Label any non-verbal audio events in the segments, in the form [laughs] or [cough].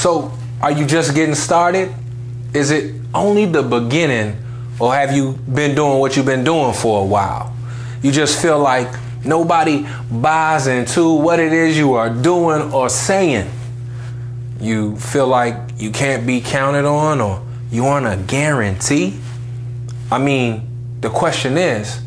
So, are you just getting started? Is it only the beginning, or have you been doing what you've been doing for a while? You just feel like nobody buys into what it is you are doing or saying. You feel like you can't be counted on, or you want a guarantee. I mean, the question is,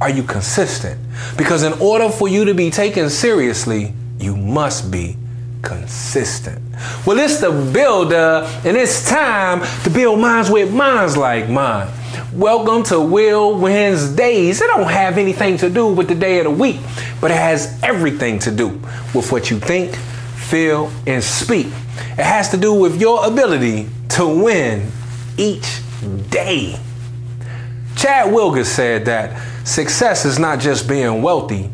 are you consistent? Because in order for you to be taken seriously, you must be consistent. Well, it's the builder, and it's time to build minds with minds like mine. Welcome to Will Winsdays. It don't have anything to do with the day of the week, but it has everything to do with what you think, feel, and speak. It has to do with your ability to win each day. Chad Wilger said that success is not just being wealthy,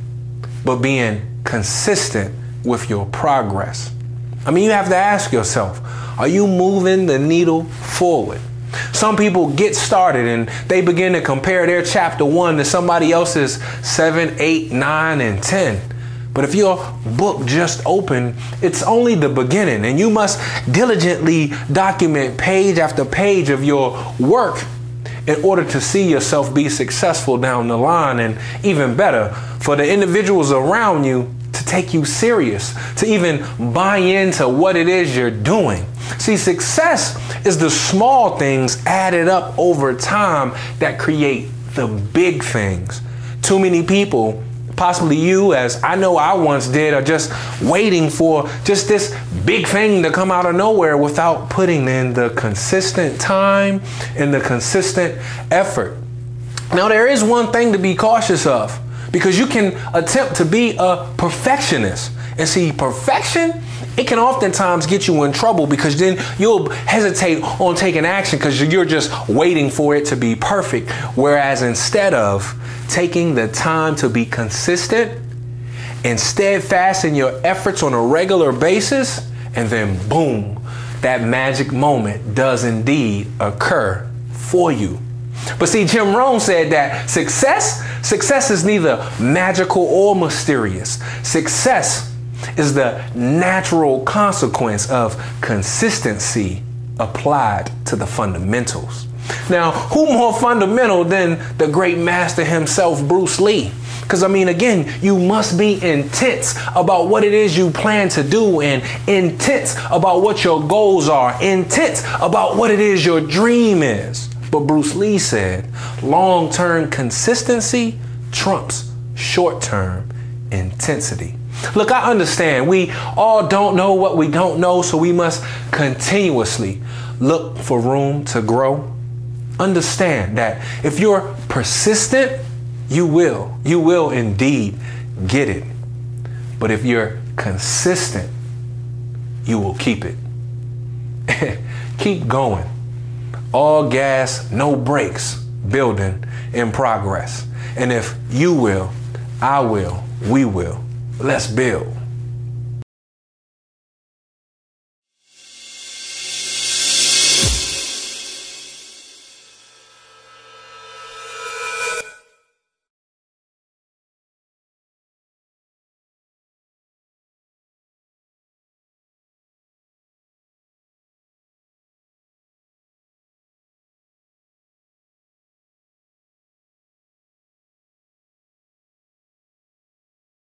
but being consistent with your progress. I mean, you have to ask yourself are you moving the needle forward? Some people get started and they begin to compare their chapter one to somebody else's seven, eight, nine, and 10. But if your book just opened, it's only the beginning, and you must diligently document page after page of your work in order to see yourself be successful down the line, and even better, for the individuals around you to take you serious, to even buy into what it is you're doing. See, success is the small things added up over time that create the big things. Too many people, possibly you, as I know I once did, are just waiting for just this big thing to come out of nowhere without putting in the consistent time and the consistent effort. Now, there is one thing to be cautious of because you can attempt to be a perfectionist. And see, perfection, it can oftentimes get you in trouble because then you'll hesitate on taking action because you're just waiting for it to be perfect. Whereas instead of taking the time to be consistent and steadfast in your efforts on a regular basis, and then boom, that magic moment does indeed occur for you. But see, Jim Rohn said that success, success is neither magical or mysterious. Success is the natural consequence of consistency applied to the fundamentals. Now, who more fundamental than the great master himself, Bruce Lee? Because, I mean, again, you must be intense about what it is you plan to do and intense about what your goals are, intense about what it is your dream is. But Bruce Lee said long term consistency trumps short term intensity. Look, I understand. We all don't know what we don't know, so we must continuously look for room to grow. Understand that if you're persistent, you will. You will indeed get it. But if you're consistent, you will keep it. [laughs] keep going. All gas, no brakes, building in progress. And if you will, I will, we will, let's build.